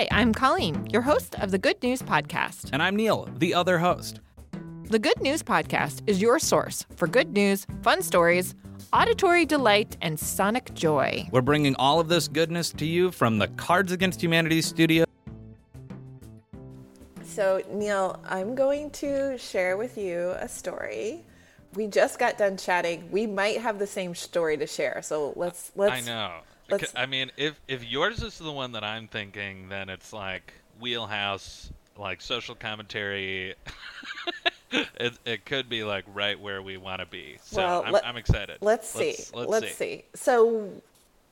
Hi, I'm Colleen, your host of the Good News Podcast. And I'm Neil, the other host. The Good News Podcast is your source for good news, fun stories, auditory delight, and sonic joy. We're bringing all of this goodness to you from the Cards Against Humanity studio. So, Neil, I'm going to share with you a story. We just got done chatting. We might have the same story to share. So let's let's. I know. Let's- I mean, if if yours is the one that I'm thinking, then it's like wheelhouse, like social commentary. it it could be like right where we want to be. So Well, I'm, let- I'm excited. Let's see. Let's, see. So,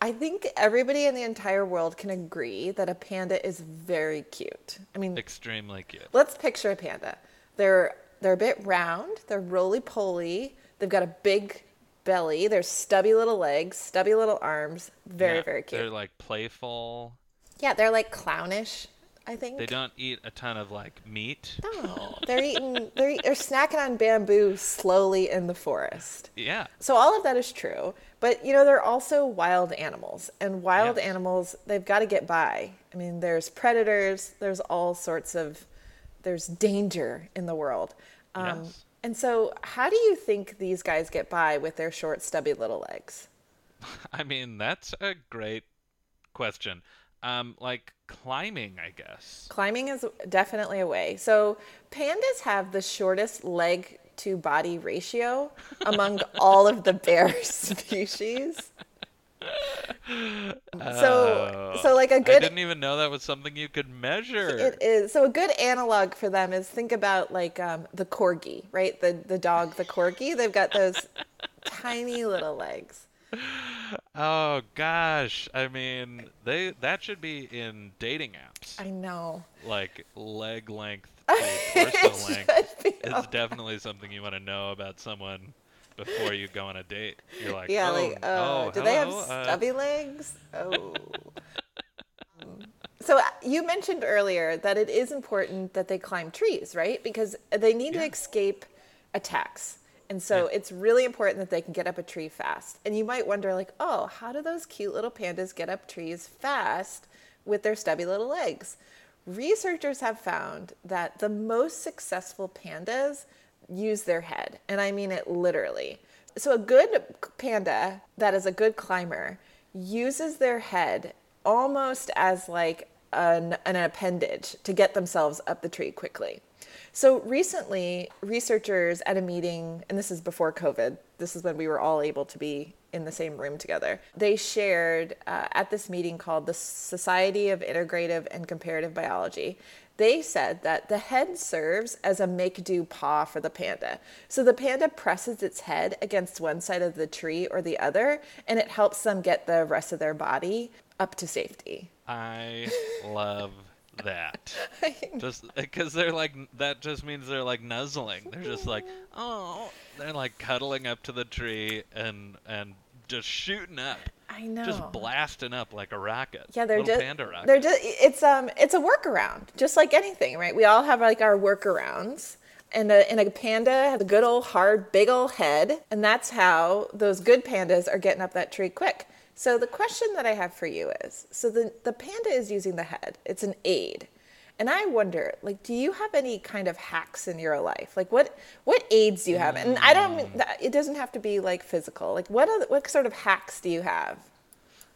I think everybody in the entire world can agree that a panda is very cute. I mean, Extremely cute. let's picture a panda. They're they're a bit round. They're roly poly. They've got a big belly. They're stubby little legs, stubby little arms. Very Yeah, very cute. They're like playful. yeah, they're like clownish. I think They don't eat a ton of like meat. No, they're eating. They're, they're snacking on bamboo slowly in the forest. Yeah. So all of that is true, but you know they're also wild animals, and wild Yes. animals they've got to get by. I mean, there's predators. There's all sorts of. There's danger in the world. Um, Yes. And so, how do you think these guys get by with their short, stubby little legs? I mean, that's a great question. Um, like climbing, I guess. Climbing is definitely a way. So, pandas have the shortest leg to body ratio among all of the bear species. So, so like a good I didn't even know that was something you could measure. it is so a good analog for them is think about like um, the corgi, right? The the dog, the corgi. They've got those tiny little legs. Oh gosh, I mean, they that should be in dating apps. I know. Like leg length torso length is definitely something you want to know about someone before you go on a date. You're like, Yeah, oh, like, uh, oh, do they have hello, uh, stubby legs? Oh. so uh, you mentioned earlier that it is important that they climb trees, right? Because they need to escape attacks. And so it's really important that they can get up a tree fast. And you might wonder, like, oh, how do those cute little pandas get up trees fast with their stubby little legs? Researchers have found that the most successful pandas use their head, and I mean it literally. So, a good panda that is a good climber uses their head almost as like an, an appendage to get themselves up the tree quickly. So, recently, researchers at a meeting, and this is before COVID, this is when we were all able to be in the same room together. They shared uh, at this meeting called the Society of Integrative and Comparative Biology. They said that the head serves as a make do paw for the panda. So the panda presses its head against one side of the tree or the other, and it helps them get the rest of their body up to safety. I love that. just because they're like that just means they're like nuzzling. They're just like, oh, they're like cuddling up to the tree and and just shooting up. I know. Just blasting up like a rocket. Yeah, they're Little just panda rocket. they're just it's um it's a workaround, just like anything, right? We all have like our workarounds. And a, and a panda has a good old hard big old head, and that's how those good pandas are getting up that tree quick. So the question that I have for you is, so the the panda is using the head. It's an aid. And I wonder, like, do you have any kind of hacks in your life? Like, what what aids do you have? And I don't mean that it doesn't have to be like physical. Like, what what sort of hacks do you have?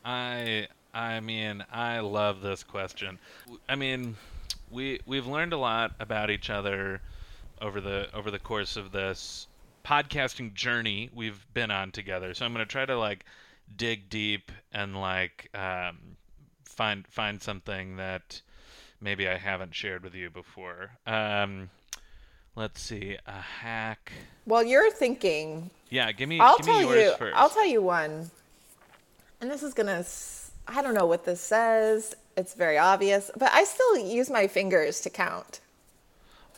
I I mean, I love this question. I mean, we we've learned a lot about each other over the over the course of this podcasting journey we've been on together. So I'm going to try to like dig deep and like um, find find something that maybe I haven't shared with you before. Um, let's see, a hack. Well, you're thinking Yeah, give me I'll give me tell yours you. first. I'll tell you one. And this is gonna. I don't know what this says. It's very obvious, but I still use my fingers to count.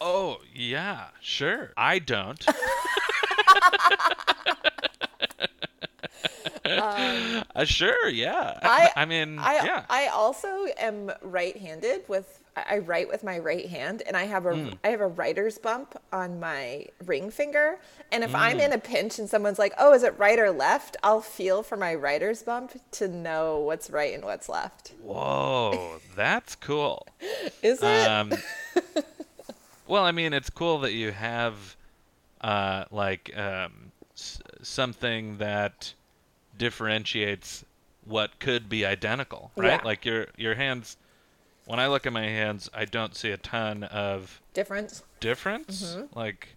Oh, yeah, sure. I don't. Uh, Uh, sure, yeah. I, I mean, I, yeah. I also am right-handed with I I write with my right hand, and I have a I Hmm. have a writer's bump on my ring finger. And if Hmm. I'm in a pinch and someone's like, "Oh, is it right or left?" I'll feel for my writer's bump to know what's right and what's left. Whoa, that's cool. Is it? Um, well, I mean, it's cool that you have uh, like um, s- something that differentiates what could be identical, right? Yeah. Like your your hands. When I look at my hands, I don't see a ton of Difference. difference. Like,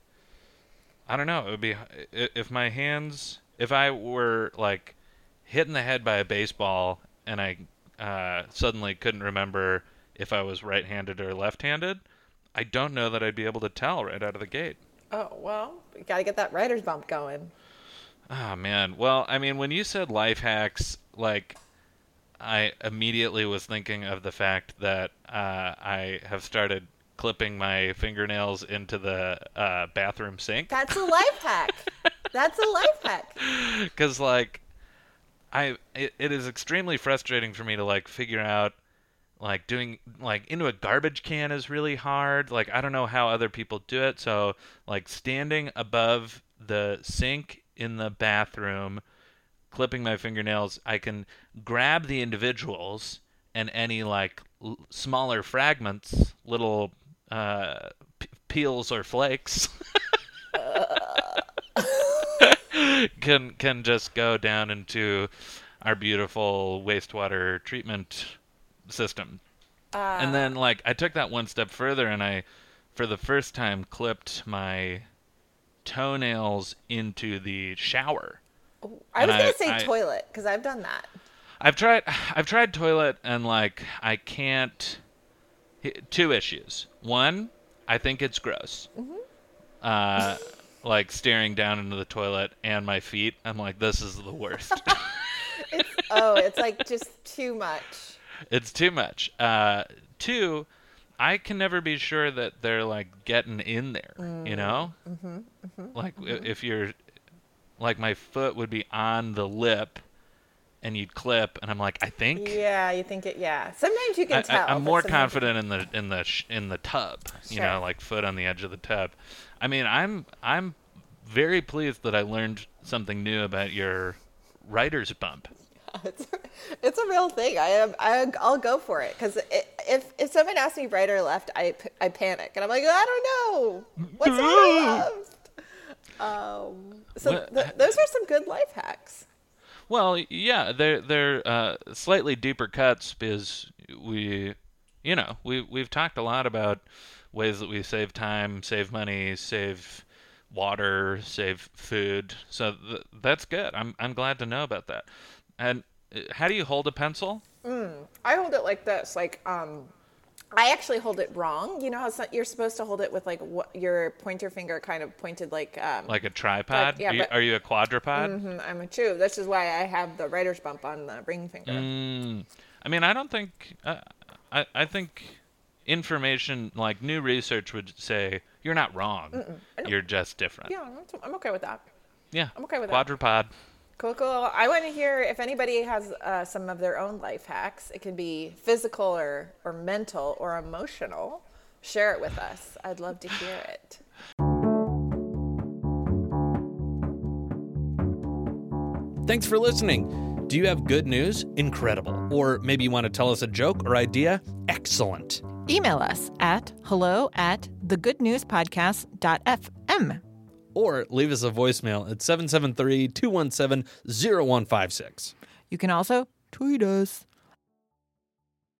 I don't know. It would be if my hands, if I were like hit in the head by a baseball and I uh, suddenly couldn't remember if I was right-handed or left-handed, I don't know that I'd be able to tell right out of the gate. Oh well, you gotta get that writer's bump going. Oh man. Well, I mean, when you said life hacks, like I immediately was thinking of the fact that uh, I have started clipping my fingernails into the uh, bathroom sink. That's a life hack. That's a life hack. because like i it, it is extremely frustrating for me to like figure out like doing like into a garbage can is really hard like i don't know how other people do it so like standing above the sink in the bathroom clipping my fingernails i can grab the individuals and any like l- smaller fragments little uh p- peels or flakes can can just go down into our beautiful wastewater treatment system. and then like I took that one step further and I for the first time clipped my toenails into the shower. I was And gonna I- say I- toilet because I've done that. I've tried I've tried toilet and like I can't two issues. One, I think it's gross. Uh like staring down into the toilet and my feet. I'm like this is the worst. Oh, it's like just too much. it's too much. Uh two, I can never be sure that they're like getting in there, you mm-hmm. know? Mm-hmm. mm-hmm, like i- mm-hmm. if you're like my foot would be on the lip and you'd clip and I'm like I think Yeah, you think it. Yeah, sometimes you can I, tell. I, am more confident in the in the sh- in the tub. You know, like foot on the edge of the tub. I mean, I'm I'm very pleased that I learned something new about your writer's bump. It's, it's a real thing. I am. I, I'll go for it because if if someone asks me right or left, I I panic and I'm like, I don't know what's right left. Um, so th- those are some good life hacks. Well, yeah, they're they're uh, slightly deeper cuts because we, you know, we we've talked a lot about ways that we save time, save money, save water, save food. So th- that's good. I'm I'm glad to know about that. And uh, how do you hold a pencil? I hold it like this, like um, I actually hold it wrong. You know how so- you're supposed to hold it with like what, your pointer finger kind of pointed like um. Like a tripod? yeah, are, you, but- are you a quadrupod? mhm, I'm a true. This is why I have the writer's bump on the ring finger. Mm, I mean, I don't think. Uh, I I think information like new research would say you're not wrong. You're just different. Yeah, I'm- I'm okay with that. Yeah. I'm okay with that. Quadrupod. Cool, cool. I want to hear if anybody has uh, some of their own life hacks. It can be physical or, or mental or emotional. Share it with us. I'd love to hear it. Thanks for listening. Do you have good news? Incredible. Or maybe you want to tell us a joke or idea? Excellent. Email us at hello at thegoodnewspodcast.fm. Or leave us a voicemail at 773 217 0156. You can also tweet us.